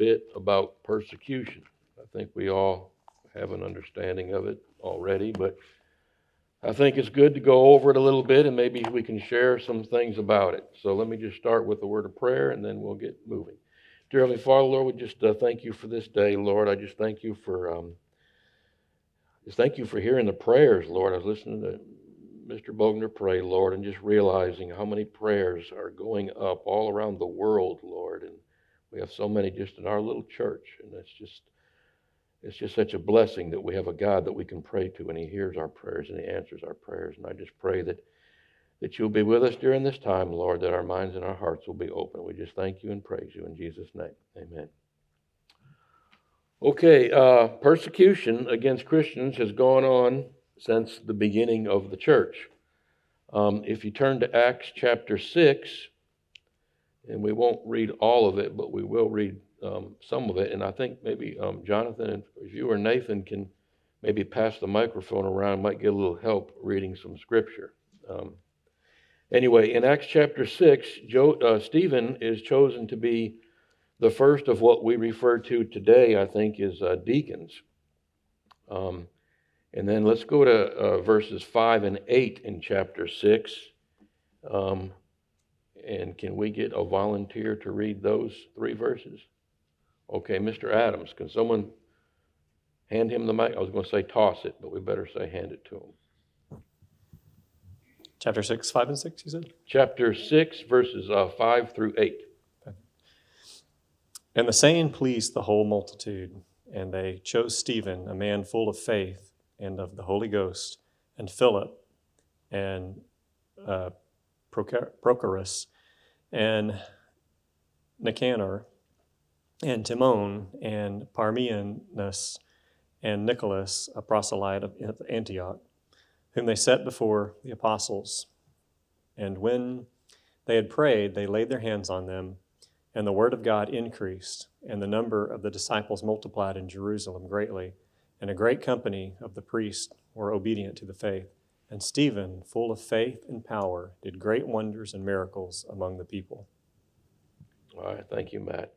bit about persecution. I think we all have an understanding of it already, but I think it's good to go over it a little bit and maybe we can share some things about it. So let me just start with a word of prayer and then we'll get moving. Dear Heavenly Father, Lord, we just uh, thank you for this day, Lord. I just thank you for um, just thank you for hearing the prayers, Lord. I was listening to Mr. Bogner pray, Lord, and just realizing how many prayers are going up all around the world, Lord. And we have so many just in our little church, and it's just it's just such a blessing that we have a God that we can pray to, and He hears our prayers and He answers our prayers. And I just pray that that you'll be with us during this time, Lord, that our minds and our hearts will be open. We just thank you and praise you in Jesus' name. Amen. Okay, uh, persecution against Christians has gone on since the beginning of the church. Um, if you turn to Acts chapter 6, and we won't read all of it, but we will read um, some of it. And I think maybe um, Jonathan, if you or Nathan can maybe pass the microphone around, might get a little help reading some scripture. Um, anyway, in Acts chapter 6, Joe, uh, Stephen is chosen to be the first of what we refer to today, I think, is uh, deacons. Um, and then let's go to uh, verses 5 and 8 in chapter 6. And can we get a volunteer to read those three verses? Okay, Mr. Adams, can someone hand him the mic? I was going to say toss it, but we better say hand it to him. Chapter 6, 5 and 6, you said? Chapter 6, verses uh, 5 through 8. And the saying pleased the whole multitude, and they chose Stephen, a man full of faith and of the Holy Ghost, and Philip, and uh, Prochorus, and Nicanor, and Timon, and Parmenas, and Nicholas, a proselyte of Antioch, whom they set before the apostles. And when they had prayed, they laid their hands on them and the word of God increased, and the number of the disciples multiplied in Jerusalem greatly, and a great company of the priests were obedient to the faith. And Stephen, full of faith and power, did great wonders and miracles among the people. All right, thank you, Matt.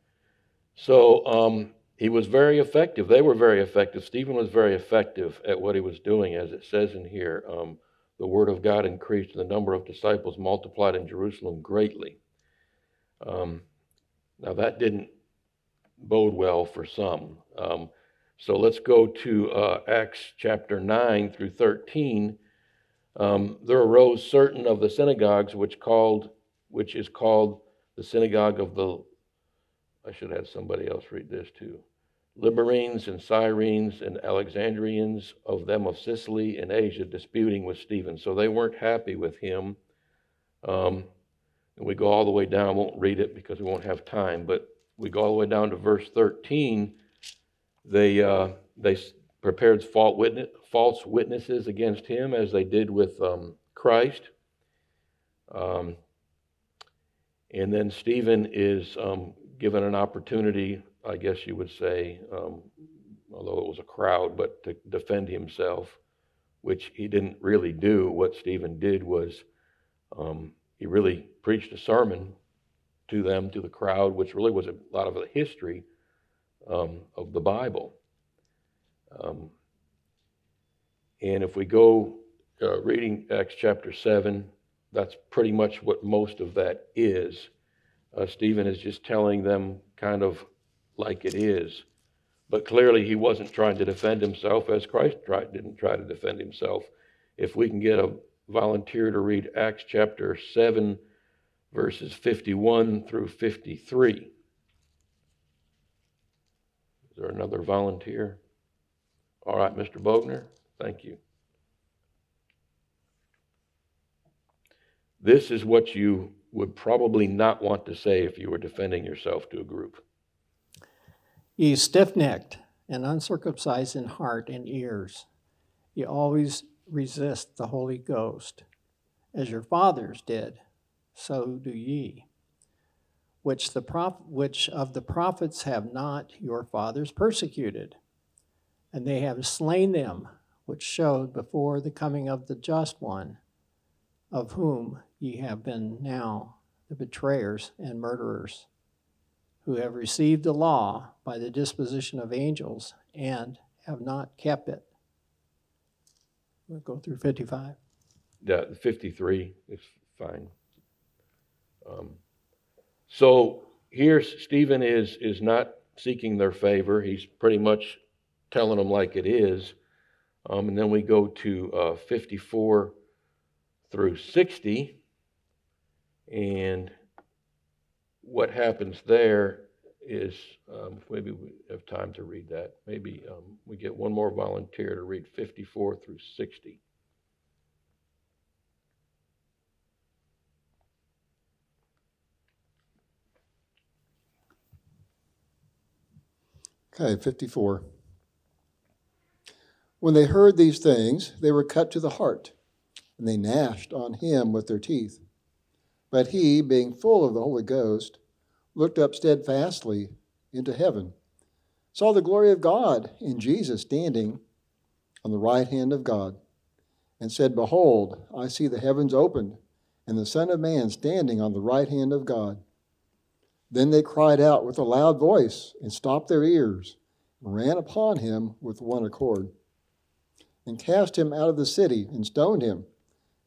So um, he was very effective. They were very effective. Stephen was very effective at what he was doing, as it says in here. Um, the word of God increased, and the number of disciples multiplied in Jerusalem greatly. Um, now, that didn't bode well for some. Um, so let's go to uh, Acts chapter 9 through 13. Um, there arose certain of the synagogues which called, which is called the synagogue of the. I should have somebody else read this too. Liberines and Cyrenes and Alexandrians of them of Sicily and Asia disputing with Stephen. So they weren't happy with him. Um, and we go all the way down, won't read it because we won't have time, but we go all the way down to verse 13. They, uh, they prepared false, witness, false witnesses against him as they did with um, Christ. Um, and then Stephen is um, given an opportunity, I guess you would say, um, although it was a crowd, but to defend himself, which he didn't really do. What Stephen did was um, he really preached a sermon to them, to the crowd, which really was a lot of the history um, of the Bible. Um, and if we go uh, reading Acts chapter 7, that's pretty much what most of that is. Uh, Stephen is just telling them kind of like it is. But clearly, he wasn't trying to defend himself as Christ tried, didn't try to defend himself. If we can get a volunteer to read Acts chapter 7, verses 51 through 53. Is there another volunteer? All right, Mr. Bogner, thank you. This is what you would probably not want to say if you were defending yourself to a group. Ye stiff necked and uncircumcised in heart and ears, ye always resist the Holy Ghost, as your fathers did, so do ye. Which the prof- which of the prophets have not your fathers persecuted, and they have slain them which showed before the coming of the just one, of whom ye have been now the betrayers and murderers, who have received the law by the disposition of angels and have not kept it. We'll go through 55. Yeah, 53 is fine. Um, so here Stephen is is not seeking their favor. He's pretty much telling them like it is. Um, and then we go to uh, 54 through 60. And what happens there is um, maybe we have time to read that. Maybe um, we get one more volunteer to read 54 through 60. Okay, 54. When they heard these things, they were cut to the heart, and they gnashed on him with their teeth. But he, being full of the Holy Ghost, looked up steadfastly into heaven, saw the glory of God in Jesus standing on the right hand of God, and said, Behold, I see the heavens opened, and the Son of Man standing on the right hand of God. Then they cried out with a loud voice and stopped their ears, and ran upon him with one accord, and cast him out of the city and stoned him.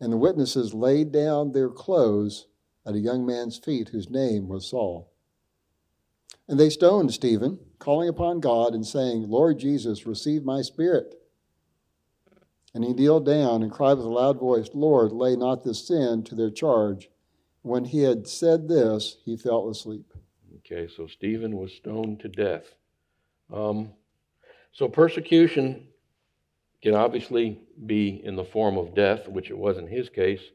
And the witnesses laid down their clothes at a young man's feet whose name was Saul. And they stoned Stephen, calling upon God and saying, Lord Jesus, receive my spirit. And he kneeled down and cried with a loud voice, Lord, lay not this sin to their charge. When he had said this, he fell asleep. Okay, so Stephen was stoned to death. Um, so persecution can obviously be in the form of death, which it was in his case,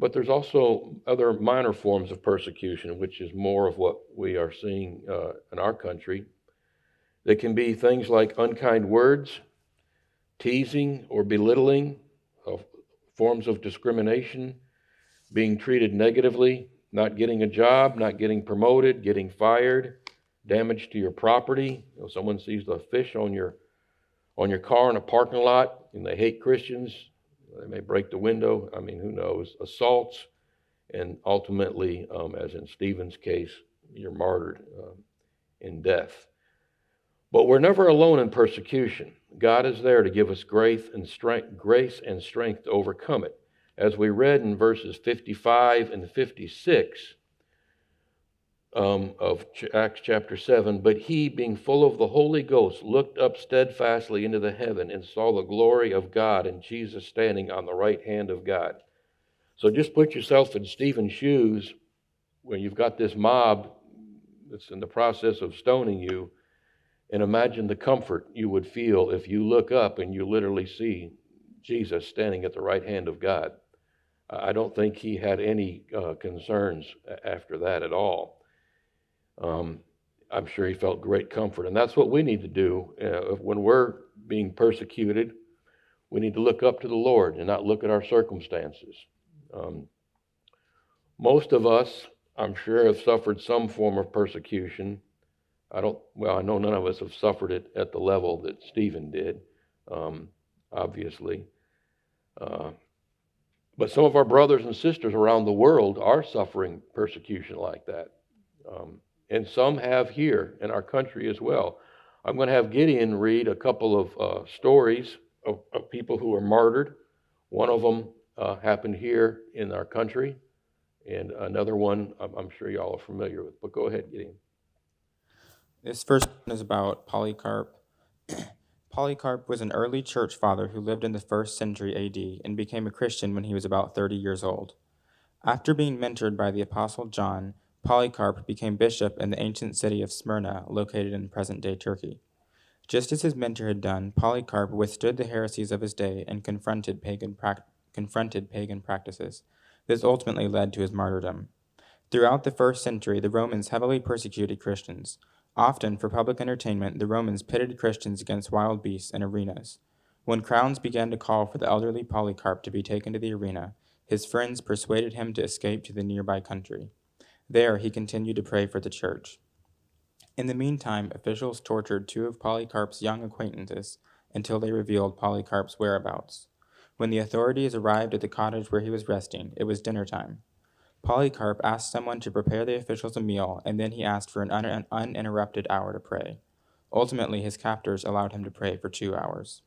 but there's also other minor forms of persecution, which is more of what we are seeing uh, in our country. They can be things like unkind words, teasing or belittling, of forms of discrimination, being treated negatively, not getting a job, not getting promoted, getting fired, damage to your property. You know, someone sees the fish on your on your car in a parking lot and they hate Christians. They may break the window. I mean, who knows? Assaults, and ultimately, um, as in Stephen's case, you're martyred uh, in death. But we're never alone in persecution. God is there to give us grace and strength, grace and strength to overcome it. As we read in verses 55 and 56 um, of Acts chapter 7, but he, being full of the Holy Ghost, looked up steadfastly into the heaven and saw the glory of God and Jesus standing on the right hand of God. So just put yourself in Stephen's shoes when you've got this mob that's in the process of stoning you and imagine the comfort you would feel if you look up and you literally see Jesus standing at the right hand of God. I don't think he had any uh, concerns after that at all. Um, I'm sure he felt great comfort. And that's what we need to do uh, when we're being persecuted. We need to look up to the Lord and not look at our circumstances. Um, most of us, I'm sure, have suffered some form of persecution. I don't, well, I know none of us have suffered it at the level that Stephen did, um, obviously. Uh, but some of our brothers and sisters around the world are suffering persecution like that. Um, and some have here in our country as well. I'm going to have Gideon read a couple of uh, stories of, of, people who were martyred. One of them uh, happened here in our country, and another one I'm, I'm sure y'all are familiar with. But go ahead, Gideon. This first one is about Polycarp. Polycarp was an early church father who lived in the first century AD and became a Christian when he was about 30 years old. After being mentored by the Apostle John, Polycarp became bishop in the ancient city of Smyrna, located in present day Turkey. Just as his mentor had done, Polycarp withstood the heresies of his day and confronted pagan, pra- confronted pagan practices. This ultimately led to his martyrdom. Throughout the first century, the Romans heavily persecuted Christians. Often, for public entertainment, the Romans pitted Christians against wild beasts in arenas. When crowds began to call for the elderly Polycarp to be taken to the arena, his friends persuaded him to escape to the nearby country. There, he continued to pray for the church. In the meantime, officials tortured two of Polycarp's young acquaintances until they revealed Polycarp's whereabouts. When the authorities arrived at the cottage where he was resting, it was dinner time. Polycarp asked someone to prepare the officials a meal, and then he asked for an un- uninterrupted hour to pray. Ultimately, his captors allowed him to pray for two hours.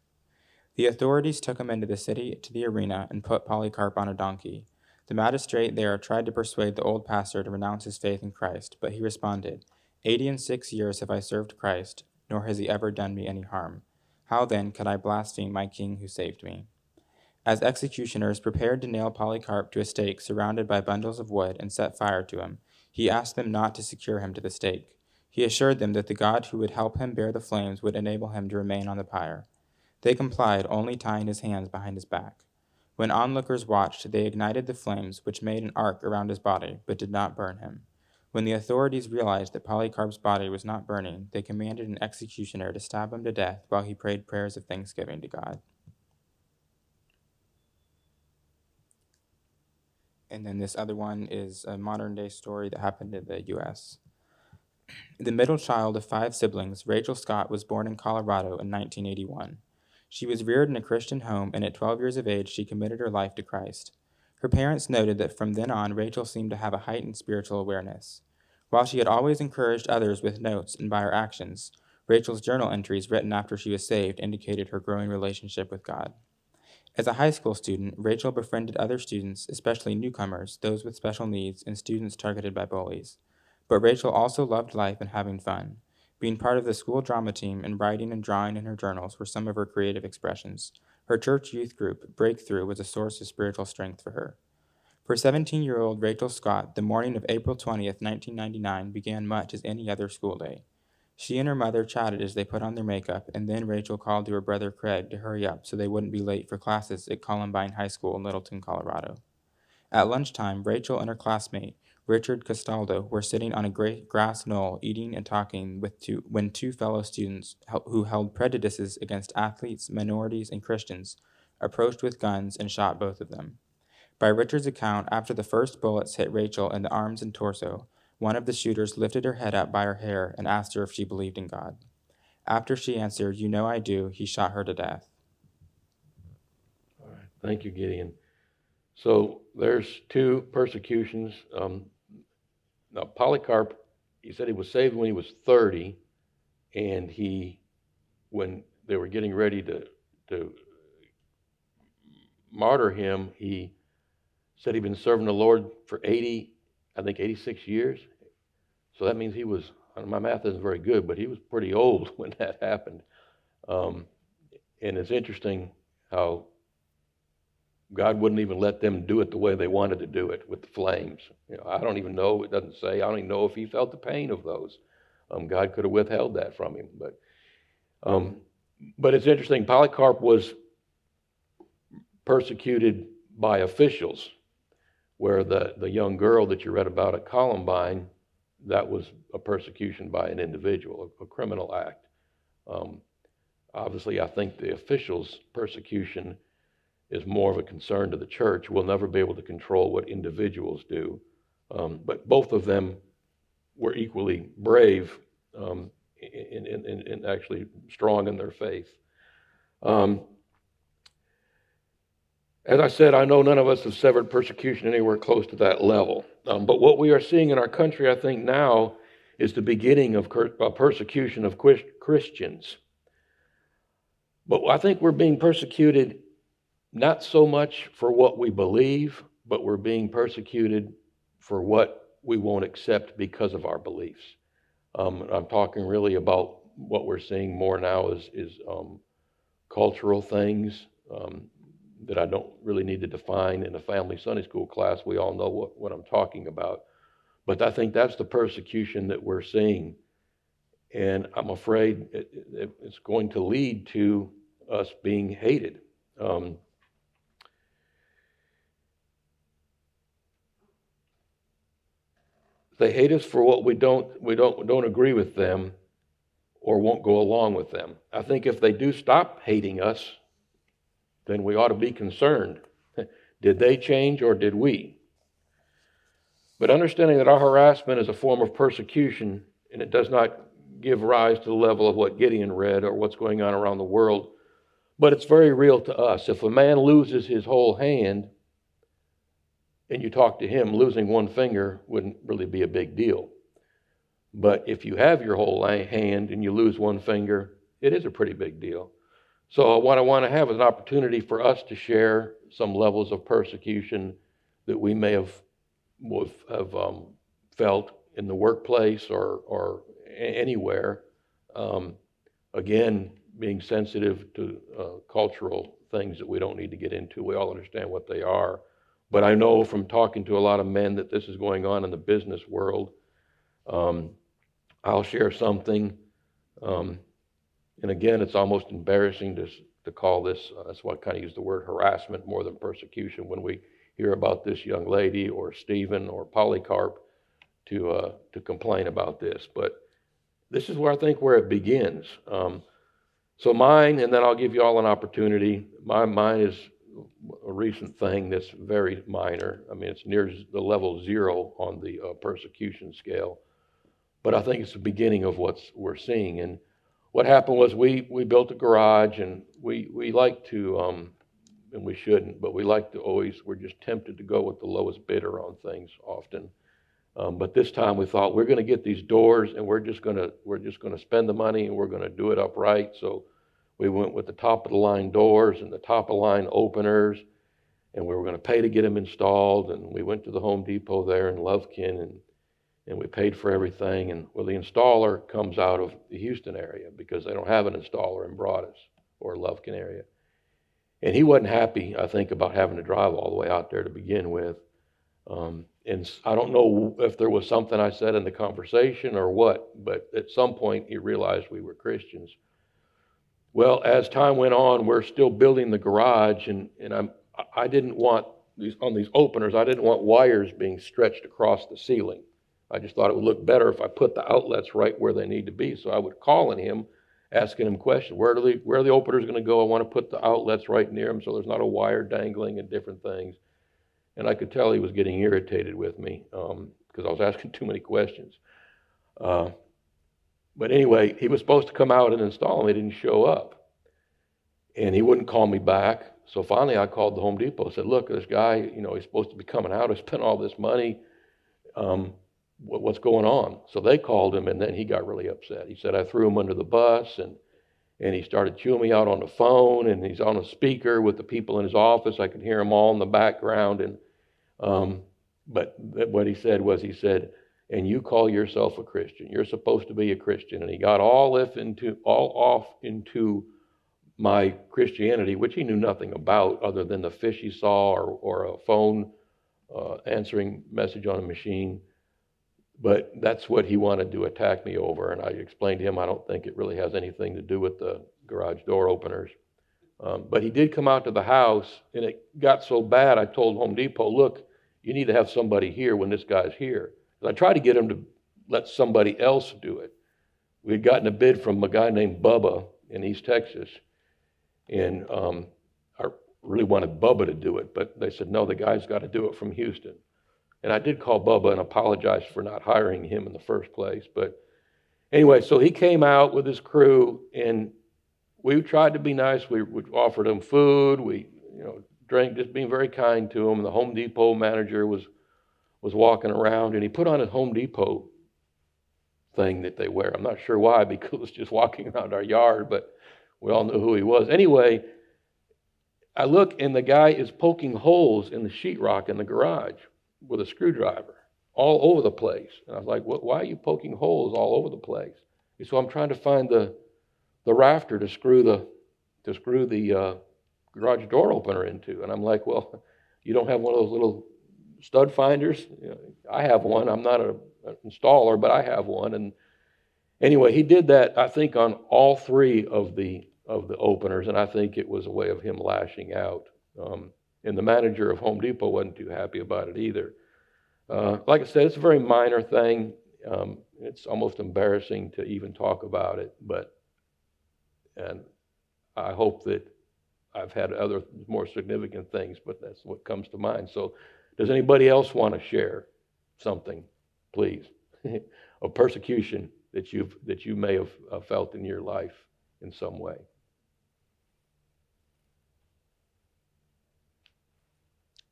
The authorities took him into the city to the arena and put Polycarp on a donkey. The magistrate there tried to persuade the old pastor to renounce his faith in Christ, but he responded, Eighty and six years have I served Christ, nor has he ever done me any harm. How then could I blaspheme my king who saved me? As executioners prepared to nail Polycarp to a stake surrounded by bundles of wood and set fire to him, he asked them not to secure him to the stake. He assured them that the God who would help him bear the flames would enable him to remain on the pyre. They complied, only tying his hands behind his back. When onlookers watched, they ignited the flames, which made an arc around his body, but did not burn him. When the authorities realized that Polycarp's body was not burning, they commanded an executioner to stab him to death while he prayed prayers of thanksgiving to God. And then this other one is a modern day story that happened in the U.S. The middle child of five siblings, Rachel Scott was born in Colorado in 1981. She was reared in a Christian home, and at 12 years of age, she committed her life to Christ. Her parents noted that from then on, Rachel seemed to have a heightened spiritual awareness. While she had always encouraged others with notes and by her actions, Rachel's journal entries written after she was saved indicated her growing relationship with God. As a high school student, Rachel befriended other students, especially newcomers, those with special needs, and students targeted by bullies. But Rachel also loved life and having fun. Being part of the school drama team and writing and drawing in her journals were some of her creative expressions. Her church youth group, Breakthrough, was a source of spiritual strength for her. For 17 year old Rachel Scott, the morning of April 20th, 1999, began much as any other school day. She and her mother chatted as they put on their makeup, and then Rachel called to her brother Craig to hurry up so they wouldn't be late for classes at Columbine High School in Littleton, Colorado. At lunchtime, Rachel and her classmate, Richard Castaldo, were sitting on a great grass knoll eating and talking with two, when two fellow students who held prejudices against athletes, minorities, and Christians approached with guns and shot both of them. By Richard's account, after the first bullets hit Rachel in the arms and torso, one of the shooters lifted her head up by her hair and asked her if she believed in God. After she answered, You know I do, he shot her to death. All right. Thank you, Gideon. So there's two persecutions. Um, now, Polycarp, he said he was saved when he was 30, and he, when they were getting ready to, to martyr him, he said he'd been serving the Lord for 80, I think 86 years. So that means he was, my math isn't very good, but he was pretty old when that happened. Um, and it's interesting how God wouldn't even let them do it the way they wanted to do it with the flames. You know, I don't even know, it doesn't say, I don't even know if he felt the pain of those. Um, God could have withheld that from him. But, um, but it's interesting, Polycarp was persecuted by officials, where the, the young girl that you read about at Columbine, that was a persecution by an individual, a, a criminal act. Um, obviously, I think the officials' persecution is more of a concern to the church. We'll never be able to control what individuals do. Um, but both of them were equally brave um, and, actually strong in their faith. Um, as I said, I know none of us have severed persecution anywhere close to that level. Um, but what we are seeing in our country, I think, now is the beginning of persecution of Christians. But I think we're being persecuted not so much for what we believe, but we're being persecuted for what we won't accept because of our beliefs. Um, I'm talking really about what we're seeing more now is, is um, cultural things um, that I don't really need to define in a family Sunday school class. We all know what, what I'm talking about. But I think that's the persecution that we're seeing. And I'm afraid it, it, it's going to lead to us being hated. Um, They hate us for what we don't we don't don't agree with them or won't go along with them. I think if they do stop hating us, then we ought to be concerned. did they change or did we? But understanding that our harassment is a form of persecution and it does not give rise to the level of what Gideon read or what's going on around the world, but it's very real to us. If a man loses his whole hand, and you talk to him, losing one finger wouldn't really be a big deal. But if you have your whole hand and you lose one finger, it is a pretty big deal. So what I want to have is an opportunity for us to share some levels of persecution that we may have have, um, felt in the workplace or or anywhere. Um, again, being sensitive to uh, cultural things that we don't need to get into. We all understand what they are. But I know from talking to a lot of men that this is going on in the business world. Um, I'll share something. Um, and again, it's almost embarrassing to, to call this, uh, that's why I kind of use the word harassment more than persecution when we hear about this young lady or Stephen or Polycarp to, uh, to complain about this. But this is where I think where it begins. Um, so mine, and then I'll give you all an opportunity. My mine is a recent thing that's very minor. I mean, it's near the level zero on the uh, persecution scale, but I think it's the beginning of what's we're seeing. And what happened was we we built a garage, and we we like to, um, and we shouldn't, but we like to always. We're just tempted to go with the lowest bidder on things often. Um, but this time we thought we're going to get these doors, and we're just going to we're just going to spend the money, and we're going to do it upright. So we went with the top of the line doors and the top of the line openers, and we were going to pay to get them installed. And we went to the Home Depot there in Lufkin, and and we paid for everything. And well, the installer comes out of the Houston area because they don't have an installer in Broaddus or Lufkin area. And he wasn't happy, I think, about having to drive all the way out there to begin with. Um, and I don't know if there was something I said in the conversation or what, but at some point he realized we were Christians. Well, as time went on, we're still building the garage, and, and I'm, I didn't want these, on these openers, I didn't want wires being stretched across the ceiling. I just thought it would look better if I put the outlets right where they need to be. So I would call on him, asking him questions. Where, do the, where are the openers going to go? I want to put the outlets right near them so there's not a wire dangling and different things. And I could tell he was getting irritated with me because I was asking too many questions. Uh, but anyway, he was supposed to come out and install them. He didn't show up. And he wouldn't call me back. So finally, I called the Home Depot. said, Look, this guy, you know, he's supposed to be coming out. I spent all this money. Um, what, what's going on? So they called him, and then he got really upset. He said, I threw him under the bus, and, and he started chewing me out on the phone, and he's on a speaker with the people in his office. I could hear them all in the background. And, um, but what he said was, he said, and you call yourself a Christian. You're supposed to be a Christian. And he got all if into all off into my Christianity, which he knew nothing about other than the fish he saw or, or a phone uh, answering message on a machine. But that's what he wanted to attack me over. And I explained to him I don't think it really has anything to do with the garage door openers. Um, but he did come out to the house, and it got so bad, I told Home Depot, look, you need to have somebody here when this guy's here. I tried to get him to let somebody else do it. We had gotten a bid from a guy named Bubba in East Texas, and um, I really wanted Bubba to do it, but they said, no, the guy's got to do it from Houston. And I did call Bubba and apologize for not hiring him in the first place. But anyway, so he came out with his crew, and we tried to be nice. We, we offered him food. We, you know, drank, just being very kind to him. The Home Depot manager was was walking around, and he put on his Home Depot thing that they wear. I'm not sure why, because it was just walking around our yard, but we all knew who he was. Anyway, I look, and the guy is poking holes in the sheetrock in the garage with a screwdriver all over the place. And I was like, what, why are you poking holes all over the place? He said, I'm trying to find the, the rafter to screw the, to screw the uh, garage door opener into. And I'm like, well, you don't have one of those little stud finders? I have one. I'm not a, an installer, but I have one. And anyway, he did that, I think, on all three of the, of the openers. And I think it was a way of him lashing out. Um, and the manager of Home Depot wasn't too happy about it either. Uh, like I said, it's a very minor thing. Um, it's almost embarrassing to even talk about it, but and I hope that I've had other more significant things, but that's what comes to mind. So, does anybody else want to share something, please, of persecution that you've that you may have uh, felt in your life in some way?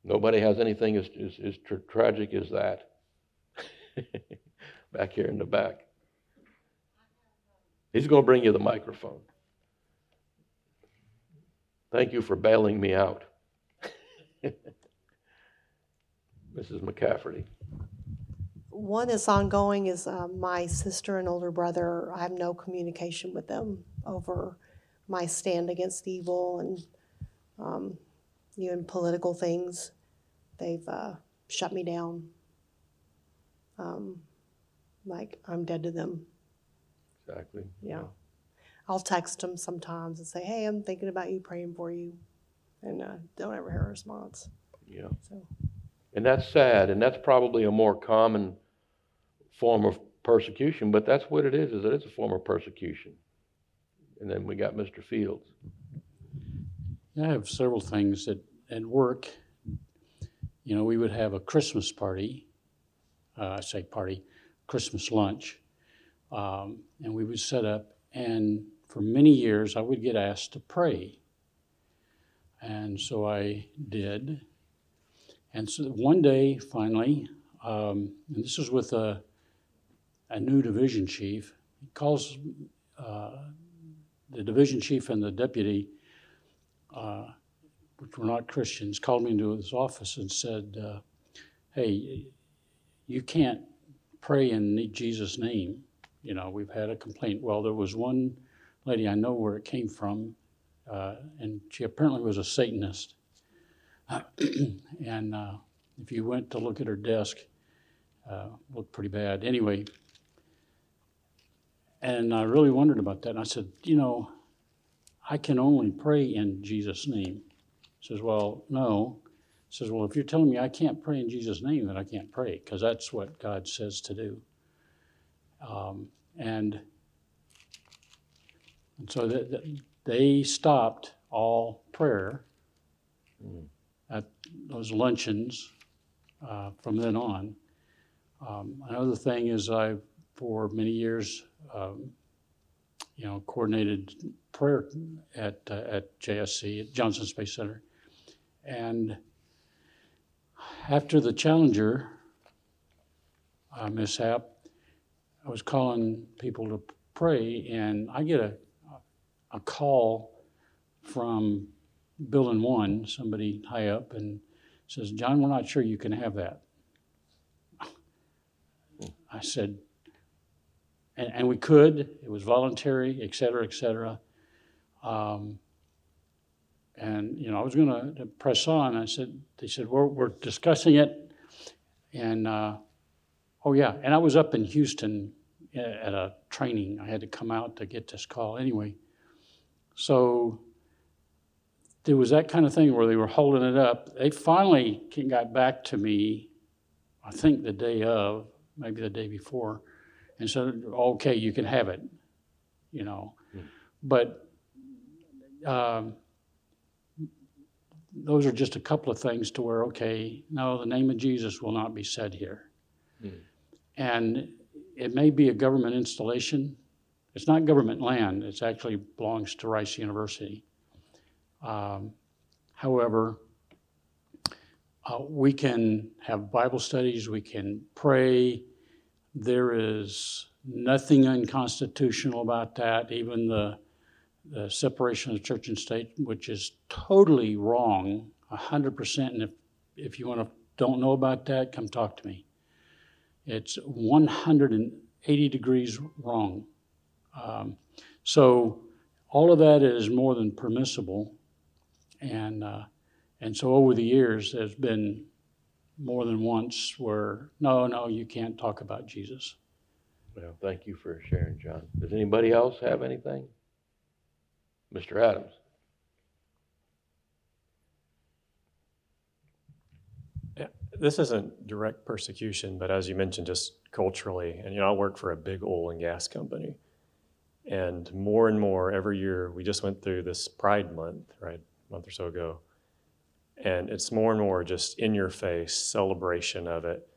Nobody has anything as, as, as tra- tragic as that. back here in the back. He's going to bring you the microphone. Thank you for bailing me out. Mrs. McCafferty. One that's ongoing is uh, my sister and older brother. I have no communication with them over my stand against evil and, um, you know, in political things. They've uh, shut me down. Um, like I'm dead to them. Exactly. Yeah. I'll text them sometimes and say, "Hey, I'm thinking about you, praying for you," and uh, don't ever hear a response. Yeah. So And that's sad, and that's probably a more common form of persecution, but that's what it is, that is it is a form of persecution. And then we got Mr. Fields. I have several things at, at work. You know, we would have a Christmas party, uh, I say party, Christmas lunch, um, and we would set up, and for many years I would get asked to pray. And so I did. And so one day, finally, um, and this was with a, a new division chief, he calls uh, the division chief and the deputy uh, which were not Christians, called me into his office and said, uh, "Hey, you can't pray in Jesus' name. You know, we've had a complaint. Well, there was one lady I know where it came from, uh, and she apparently was a Satanist. And uh, if you went to look at her desk, uh, looked pretty bad. Anyway." And I really wondered about that. And I said, you know, I can only pray in Jesus' name. Says, well, no. Says, well, if you're telling me I can't pray in Jesus' name, then I can't pray because that's what God says to do. Um, and, and so that, that they stopped all prayer at those luncheons uh, from then on. Um, another thing is I, for many years, um, you know, coordinated prayer at, uh, at JSC, at Johnson Space Center. And after the Challenger uh, mishap, I was calling people to pray, and I get a, a call from Building One, somebody high up, and says, John, we're not sure you can have that. I said, and, and we could, it was voluntary, et cetera, et cetera. Um, and, you know, I was going to press on. I said, they said, we're, we're discussing it. And, uh, oh, yeah. And I was up in Houston at a training. I had to come out to get this call anyway. So there was that kind of thing where they were holding it up. They finally got back to me, I think the day of, maybe the day before, and said, okay, you can have it, you know. But um, those are just a couple of things to where, okay, no, the name of Jesus will not be said here. And it may be a government installation. It's not government land, it actually belongs to Rice University. Um, however, uh, we can have Bible studies, we can pray. There is nothing unconstitutional about that, even the, the separation of church and state, which is totally wrong, 100%. And if, if you want to don't know about that, come talk to me. It's 180 degrees wrong. Um, so all of that is more than permissible. And, uh, and so over the years, there's been more than once where, no, no, you can't talk about Jesus. Well, thank you for sharing, John. Does anybody else have anything? Mr. Adams? This isn't direct persecution, but as you mentioned, just culturally, and you know, I work for a big oil and gas company. And more and more every year, we just went through this Pride Month, right, a month or so ago. And it's more and more just in your face celebration of it.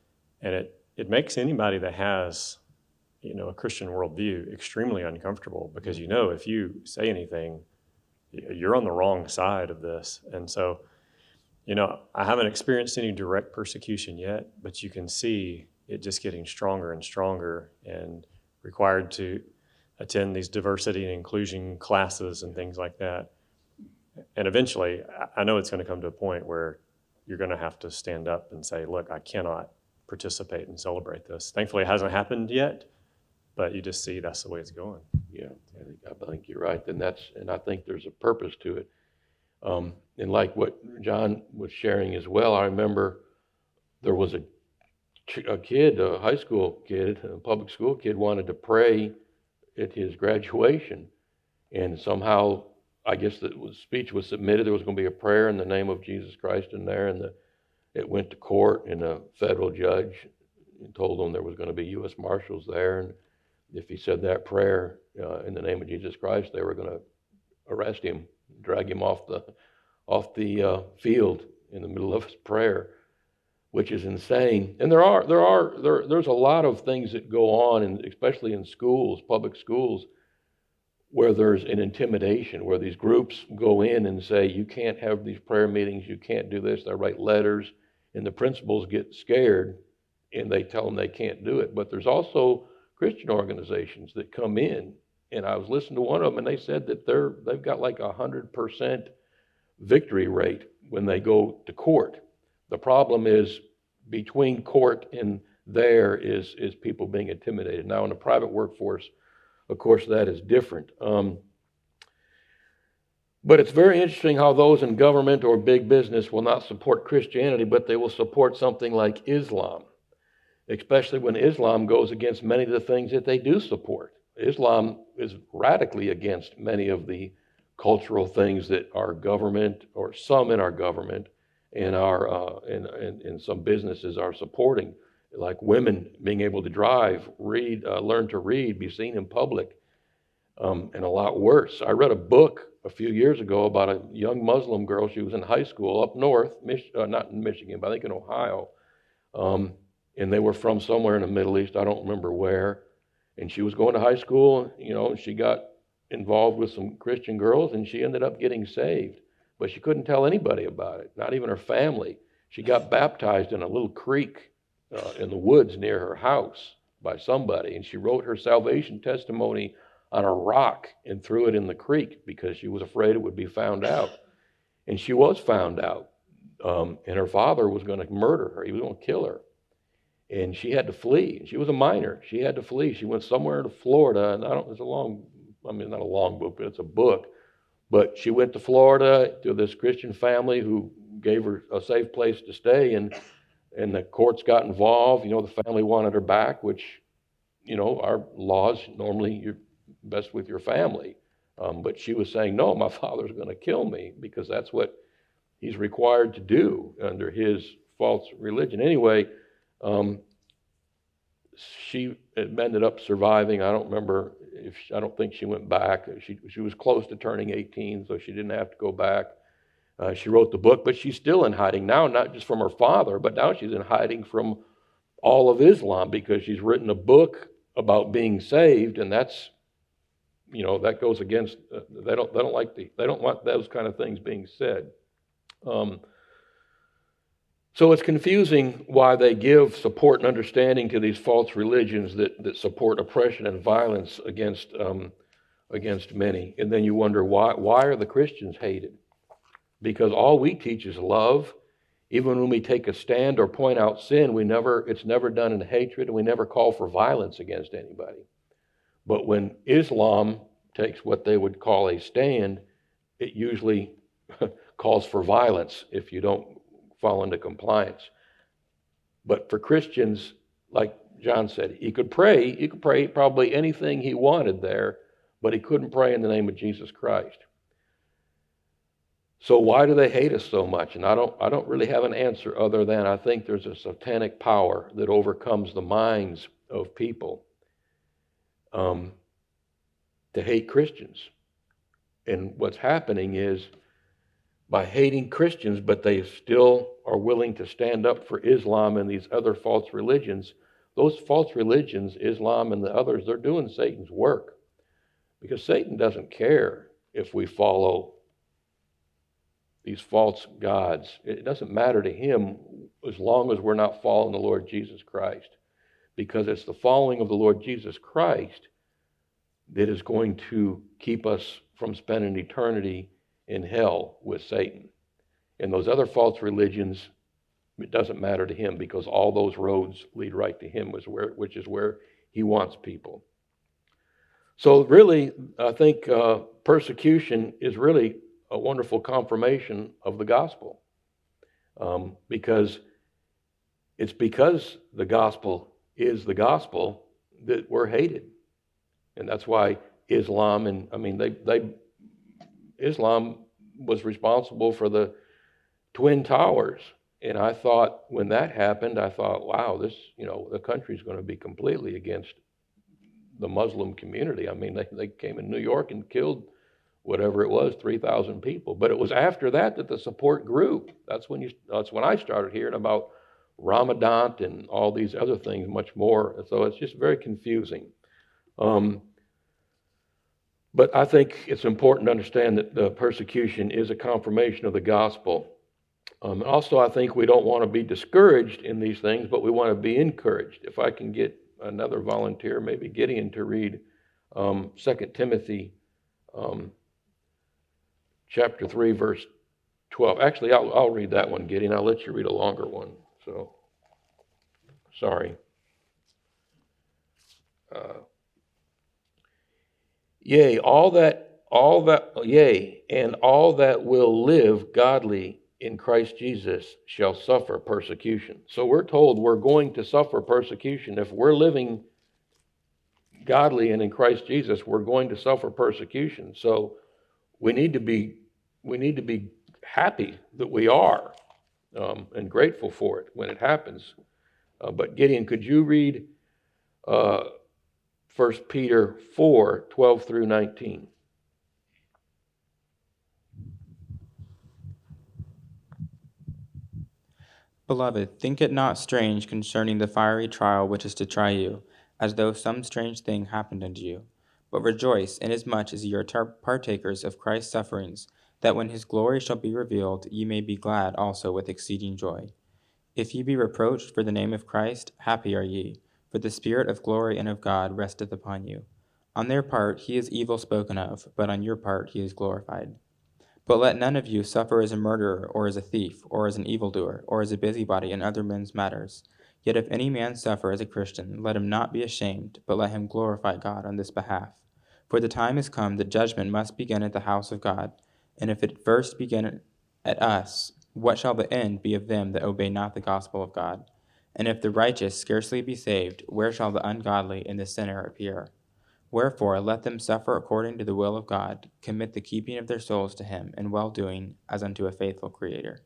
And it, it makes anybody that has, you know, a Christian worldview extremely uncomfortable because you know if you say anything, you're on the wrong side of this. And so, you know, I haven't experienced any direct persecution yet, but you can see it just getting stronger and stronger and required to attend these diversity and inclusion classes and things like that. And eventually, I- know it's going to come to a point where you're going to have to stand up and say, look, I cannot participate and celebrate this. Thankfully, it hasn't happened yet, but you just see that's the way it's going. Yeah, I think, I think you're right, and that's, and I think there's a purpose to it. Um, and like what John was sharing as well, I remember there was a, a kid, a high school kid, a public school kid, wanted to pray at his graduation, and somehow, I guess the speech was submitted. There was going to be a prayer in the name of Jesus Christ in there, and the, it went to court, and a federal judge told them there was going to be U.S. Marshals there, and if he said that prayer uh, in the name of Jesus Christ, they were going to arrest him, drag him off the off the uh, field in the middle of his prayer, which is insane. And there are there are there there's a lot of things that go on, and especially in schools, public schools, where there's an intimidation, where these groups go in and say you can't have these prayer meetings, you can't do this. They write letters, and the principals get scared, and they tell them they can't do it. But there's also Christian organizations that come in, and I was listening to one of them, and they said that they're they've got like a hundred percent victory rate when they go to court. The problem is between court and there is is people being intimidated. Now in the private workforce, of course, that is different. Um, but it's very interesting how those in government or big business will not support Christianity, but they will support something like Islam especially when Islam goes against many of the things that they do support. Islam is radically against many of the cultural things that our government or some in our government and our uh, and, and, and some businesses are supporting, like women being able to drive, read, uh, learn to read, be seen in public, um, and a lot worse. I read a book a few years ago about a young Muslim girl. She was in high school up north, Mich- uh, not in Michigan, but I think in Ohio. Um, and they were from somewhere in the Middle East. I don't remember where. And she was going to high school, you know, and she got involved with some Christian girls, and she ended up getting saved. But she couldn't tell anybody about it, not even her family. She got baptized in a little creek uh, in the woods near her house by somebody, and she wrote her salvation testimony on a rock and threw it in the creek because she was afraid it would be found out. And she was found out, um, and her father was going to murder her. He was going to kill her and she had to flee. She was a minor. She had to flee. She went somewhere to Florida, and I don't. It's a long. I mean, not a long book, but it's a book. But she went to Florida to this Christian family who gave her a safe place to stay, and and the courts got involved. You know, the family wanted her back, which, you know, our laws normally you're best with your family. Um, but she was saying, no, my father's going to kill me because that's what he's required to do under his false religion. Anyway. Um, she ended up surviving. I don't remember if I don't think she went back. She she was close to turning 18, so she didn't have to go back. Uh, she wrote the book, but she's still in hiding now, not just from her father, but now she's in hiding from all of Islam because she's written a book about being saved, and that's you know that goes against uh, they don't they don't like the they don't want those kind of things being said. Um, so it's confusing why they give support and understanding to these false religions that, that support oppression and violence against, um, against many. And then you wonder why, why are the Christians hated? Because all we teach is love. Even when we take a stand or point out sin, we never, it's never done in hatred and we never call for violence against anybody. But when Islam takes what they would call a stand, it usually calls for violence if you don't fall into compliance. But for Christians, like John said, he could pray, he could pray probably anything he wanted there, but he couldn't pray in the name of Jesus Christ. So why do they hate us so much? And I don't I don't really have an answer other than I think there's a satanic power that overcomes the minds of people um, to hate Christians. And what's happening is by hating Christians, but they still are willing to stand up for Islam and these other false religions. Those false religions, Islam and the others, they're doing Satan's work. Because Satan doesn't care if we follow these false gods. It doesn't matter to him as long as we're not following the Lord Jesus Christ. Because it's the following of the Lord Jesus Christ that is going to keep us from spending eternity in hell with Satan. And those other false religions, it doesn't matter to him because all those roads lead right to him, which is where, he wants people. So, really, I think uh, persecution is really a wonderful confirmation of the gospel um, because it's because the gospel is the gospel that we're hated. And that's why Islam, and I mean, they, they, Islam was responsible for the Twin Towers. And I thought when that happened, I thought, wow, this, you know, the country's going to be completely against the Muslim community. I mean, they, they came in New York and killed whatever it was, 3,000 people. But it was after that that the support grew. That's when you, that's when I started hearing about Ramadan and all these other things much more. So it's just very confusing. Um, but I think it's important to understand that the persecution is a confirmation of the gospel. Um, also, I think we don't want to be discouraged in these things, but we want to be encouraged. If I can get another volunteer, maybe Gideon, to read um, 2 Timothy um, chapter 3, verse 12. Actually, I'll, I'll read that one, Gideon. I'll let you read a longer one. So, sorry. Uh, yea, all that, all that, yea, and all that will live godly in Christ Jesus shall suffer persecution. So we're told we're going to suffer persecution. If we're living godly and in Christ Jesus, we're going to suffer persecution. So we need to be we need to be happy that we are um, and grateful for it when it happens. Uh, but Gideon, could you read uh, 1 Peter 4 12 through 19? Beloved, think it not strange concerning the fiery trial which is to try you, as though some strange thing happened unto you. But rejoice, inasmuch as ye are partakers of Christ's sufferings, that when his glory shall be revealed, ye may be glad also with exceeding joy. If ye be reproached for the name of Christ, happy are ye, for the Spirit of glory and of God resteth upon you. On their part he is evil spoken of, but on your part he is glorified. But let none of you suffer as a murderer, or as a thief, or as an evildoer, or as a busybody in other men's matters. Yet if any man suffer as a Christian, let him not be ashamed, but let him glorify God on this behalf. For the time is come that judgment must begin at the house of God. And if it first begin at us, what shall the end be of them that obey not the gospel of God? And if the righteous scarcely be saved, where shall the ungodly and the sinner appear? Wherefore, let them suffer according to the will of God, commit the keeping of their souls to Him, and well doing as unto a faithful Creator.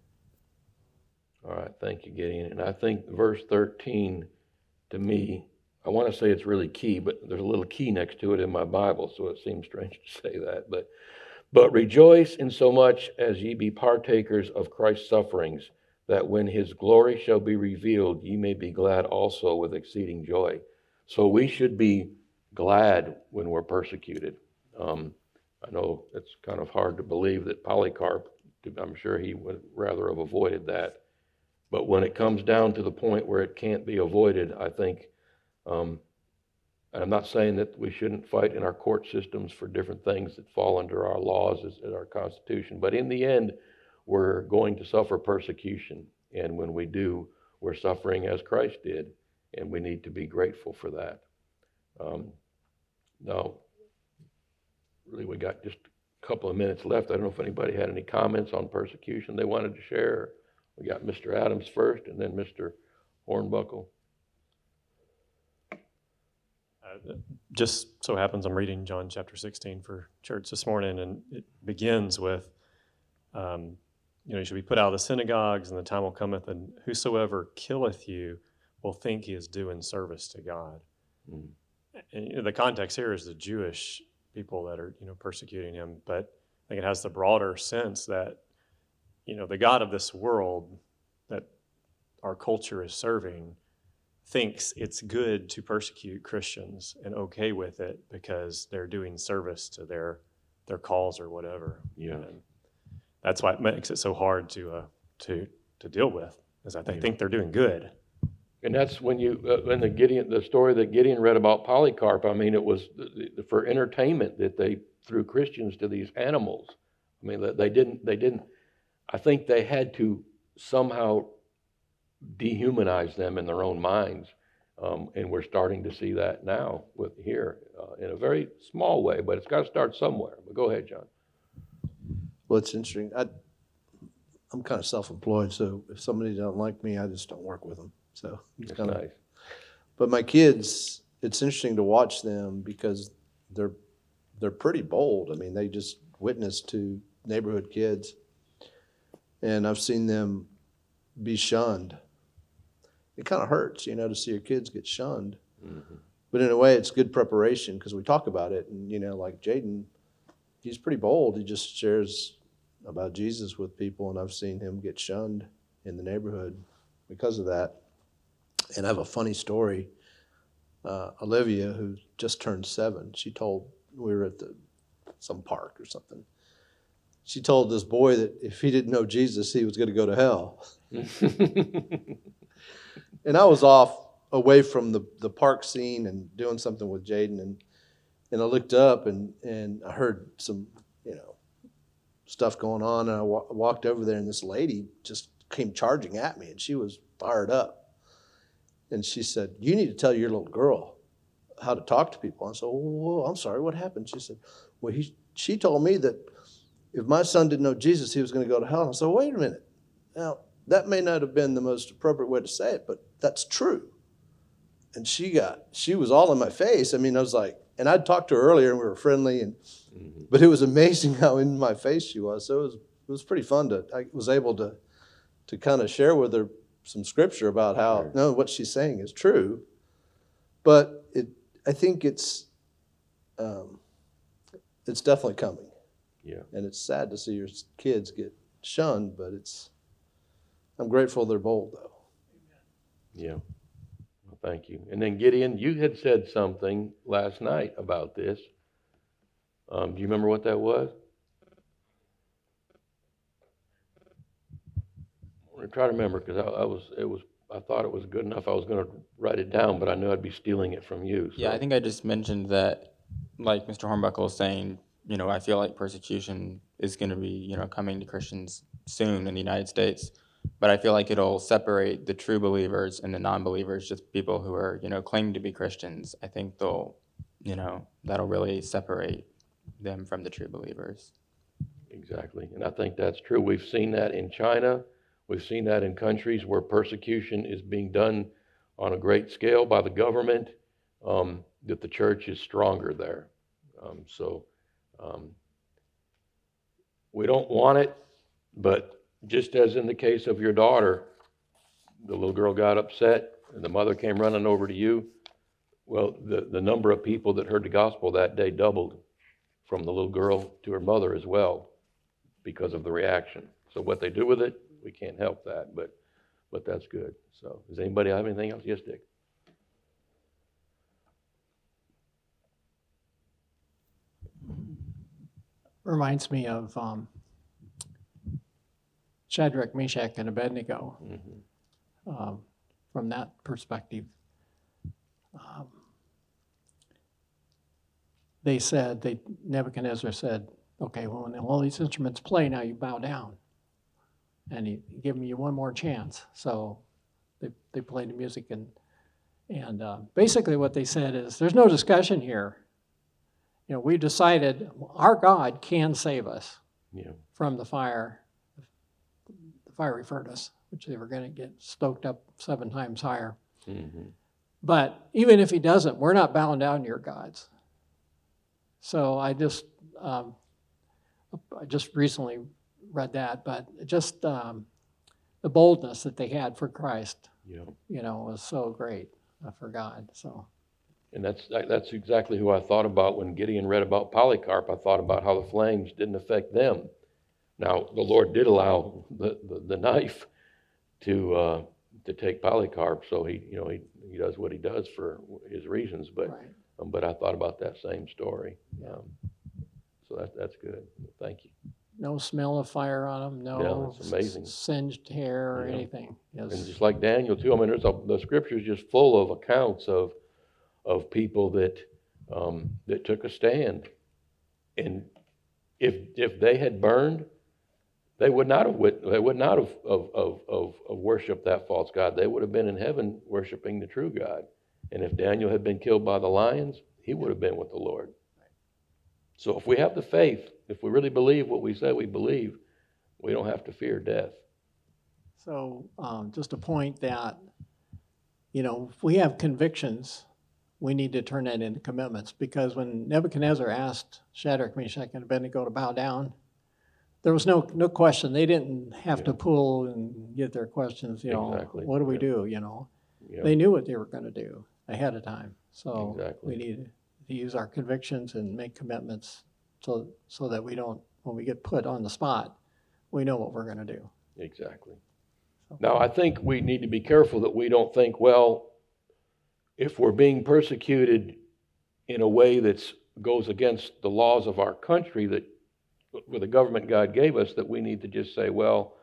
All right, thank you, Gideon. And I think verse 13 to me, I want to say it's really key, but there's a little key next to it in my Bible, so it seems strange to say that. But but rejoice in so much as ye be partakers of Christ's sufferings, that when his glory shall be revealed, ye may be glad also with exceeding joy. So we should be glad when we're persecuted. Um, I know it's kind of hard to believe that Polycarp, I'm sure he would rather have avoided that. But when it comes down to the point where it can't be avoided, I think, um, and I'm not saying that we shouldn't fight in our court systems for different things that fall under our laws and our Constitution, but in the end, we're going to suffer persecution. And when we do, we're suffering as Christ did, and we need to be grateful for that. Um, now, really, we got just a couple of minutes left. I don't know if anybody had any comments on persecution they wanted to share. We got Mr. Adams first, and then Mr. Hornbuckle. Uh, just so happens I'm reading John chapter 16 for church this morning, and it begins with, um, you know, you should be put out of the synagogues, and the time will cometh, and whosoever killeth you will think he is doing service to God. Mm and you know, the context here is the Jewish people that are you know persecuting him, but I think it has the broader sense that you know the God of this world that our culture is serving thinks it's good to persecute Christians and okay with it because they're doing service to their their cause or whatever. Yeah, and that's why it makes it so hard to uh, to to deal with, is that they yeah. think they're doing good. And that's when you, uh, in the Gideon, the story that Gideon read about Polycarp, I mean, it was th- th- for entertainment that they threw Christians to these animals. I mean, they- they didn't, they didn't, I think they had to somehow dehumanize them in their own minds. Um, and we're starting to see that now with here uh, in a very small way, but it's got to start somewhere. But go ahead, John. Well, it's interesting. I, I'm kind of self-employed, so if somebody doesn't like me, I just don't work with them. So, it's kinda- nice. but my kids, it's interesting to watch them because they're they're pretty bold. I mean, they just witness to neighborhood kids, and I've seen them be shunned. It kind of hurts, you know, to see your kids get shunned. But in a way, it's good preparation because we talk about it, and you know, like Jaden, he's pretty bold. He just shares about Jesus with people, and I've seen him get shunned in the neighborhood because of that. And I have a funny story. Uh, Olivia, who just turned seven, she told we were at the some park or something. She told this boy that if he didn't know Jesus, he was going to go to hell. and I was off away from the, the park scene and doing something with Jaden, and and I looked up and and I heard some you know stuff going on, and I wa- walked over there, and this lady just came charging at me, and she was fired up, and she said, "You need to tell your little girl how to talk to people." I said, "Oh, I'm sorry, what happened?" She said, "Well, he she told me that if my son didn't know Jesus, he was going to go to hell." And I said, "Wait a minute, now." That may not have been the most appropriate way to say it, but that's true. And she got she was all in my face. I mean i was like and i'd talked to her earlier and we were friendly and but it was amazing how in my face she was. So it was it was pretty fun to i was able to to kind of share with her some scripture about how no what she's saying is true. But it i think it's um, it's definitely coming. Yeah. and it's sad to see your kids get shunned but it's i'm grateful they're bold though Yeah. Well, thank you. And then Gideon, you had said something last night about this. Um, do you remember what that was? I'm gonna try to remember because I, I was, it was, I thought it was good enough. I was going to write it down, but I knew I'd be stealing it from you. Yeah, I think I just mentioned that, like Mr. Hornbuckle was saying, you know, I feel like persecution is going to be, you know, coming to Christians soon in the United States. But I feel like it'll separate the true believers and the non-believers, just people who are, you know, claiming to be Christians. I think they'll, you know, that'll really separate them from the true believers. Exactly. And I think that's true. We've seen that in China. We've seen that in countries where persecution is being done on a great scale by the government, um, that the church is stronger there. Um, so um, we don't want it, but just as in the case of your daughter, the little girl got upset and the mother came running over to you. Well, the, the number of people that heard the gospel that day doubled from the little girl to her mother as well because of the reaction. So what they do with it, we can't help that, but, but that's good. So does anybody have anything else? Yes, Dick? Reminds me of um, Shadrach, Meshach, and Abednego um, from that perspective. Um, they said, they, Nebuchadnezzar said, okay, well, when all these instruments play, now you bow down. And he give me one more chance. So they, they played the music and, and uh, basically what they said is, there's no discussion here. You know, we decided our God can save us Yeah. from the fire, fiery furnace, which they were going to get stoked up seven times higher. Mhm. But even if he doesn't, we're not bowing down to your gods. So I just, um, I just recently read that, but just um, the boldness that they had for Christ, Yeah. you know, was so great for God. So And that's, that's exactly who I thought about when Gideon read about Polycarp. I thought about how the flames didn't affect them. Now, the Lord did allow the, the, the knife to, uh, to take Polycarp, so he, you know, he, he does what he does for his reasons, but, right. um, but I thought about that same story. Um, So that, that's good. Thank you. no smell of fire on them, no it's amazing. s- singed hair or Yeah. anything. And just like Daniel too, I mean, there's a, the scripture's just full of accounts of, of people that, um, that took a stand. And if, if they had burned, they would not have, they would not have, of, of, of, of worshiped that false God. They would have been in heaven worshiping the true God. And if Daniel had been killed by the lions, he would have been with the Lord. So if we have the faith, if we really believe what we say we believe, we don't have to fear death. So um, just a point that, you know, if we have convictions, we need to turn that into commitments. Because when Nebuchadnezzar asked Shadrach, Meshach, and Abednego to bow down, there was no, no question. They didn't have to pull and get their questions, you know, Exactly, what do we yeah. do, you know? know. They knew what they were going to do ahead of time. So Exactly. we need to use our convictions and make commitments so, so that we don't, when we get put on the spot, we know what we're going to do. Exactly. Now, I think we need to be careful that we don't think, well, if we're being persecuted in a way that goes against the laws of our country that with the government God gave us, that we need to just say, well,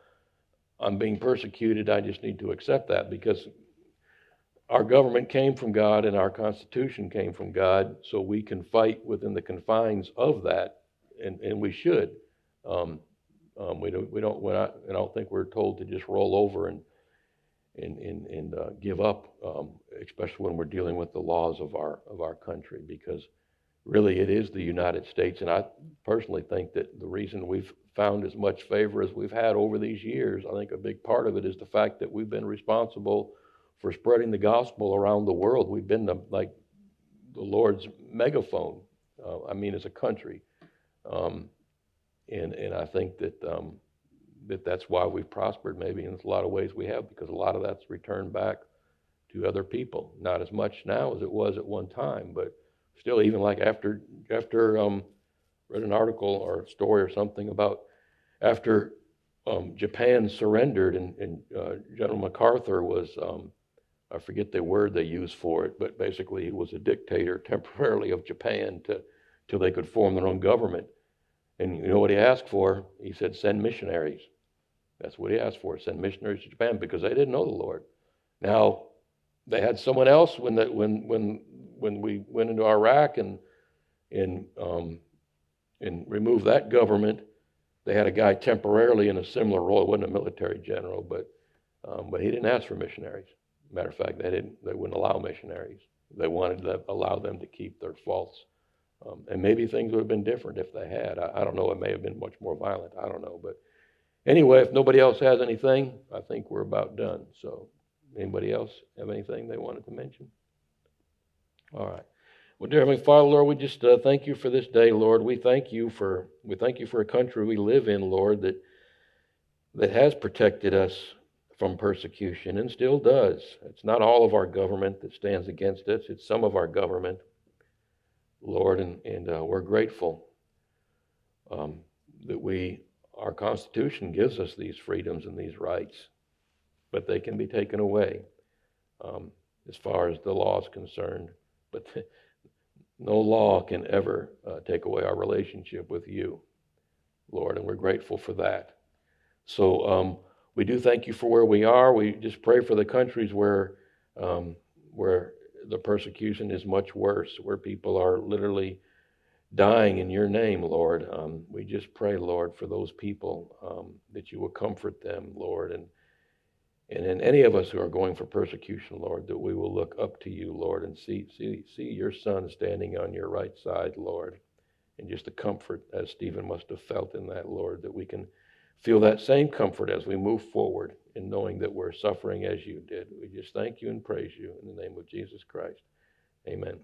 I'm being persecuted, I just need to accept that because our government came from God and our Constitution came from God, so we can fight within the confines of that, and, and we should. Um, um, we don't, we don't, we're not, I don't think we're told to just roll over and, and, and, and uh, give up, um, especially when we're dealing with the laws of our, of our country, because really it is the United States. And I personally think that the reason we've found as much favor as we've had over these years, I think a big part of it is the fact that we've been responsible for spreading the gospel around the world. We've been the, like the Lord's megaphone, uh, I mean, as a country. Um, and, and I think that, um, that that's why we've prospered maybe in a lot of ways we have, because a lot of that's returned back to other people. Not as much now as it was at one time, but still even like after, after, um, read an article or a story or something about after, um, Japan surrendered and, and, uh, General MacArthur was, um, I forget the word they used for it, but basically he was a dictator temporarily of Japan to, till they could form their own government. And you know what he asked for? He said, send missionaries. That's what he asked for, send missionaries to Japan because they didn't know the Lord. Now, they had someone else when that when when when we went into Iraq and and um, and removed that government. They had a guy temporarily in a similar role. It wasn't a military general, but um, but he didn't ask for missionaries. Matter of fact, they didn't. They wouldn't allow missionaries. They wanted to allow them to keep their faults. Um, and maybe things would have been different if they had. I, I don't know. It may have been much more violent. I don't know. But anyway, if nobody else has anything, I think we're about done. So, anybody else have anything they wanted to mention? All right. Well, dear Heavenly Father, Lord, we just uh, thank you for this day, Lord. We thank you for we thank you for a country we live in, Lord, that that has protected us from persecution and still does. It's not all of our government that stands against us; it's some of our government, Lord, and and uh, we're grateful um, that we our Constitution gives us these freedoms and these rights, but they can be taken away um, as far as the law is concerned. But no law can ever uh, take away our relationship with you, Lord, and we're grateful for that. So um, we do thank you for where we are. We just pray for the countries where um, where the persecution is much worse, where people are literally dying in your name, Lord. Um, we just pray, Lord, for those people um, that you will comfort them, Lord, and and in any of us who are going for persecution, Lord, that we will look up to you, Lord, and see see see your Son standing on your right side, Lord, and just the comfort as Stephen must have felt in that, Lord, that we can feel that same comfort as we move forward in knowing that we're suffering as you did. We just thank you and praise you in the name of Jesus Christ. Amen.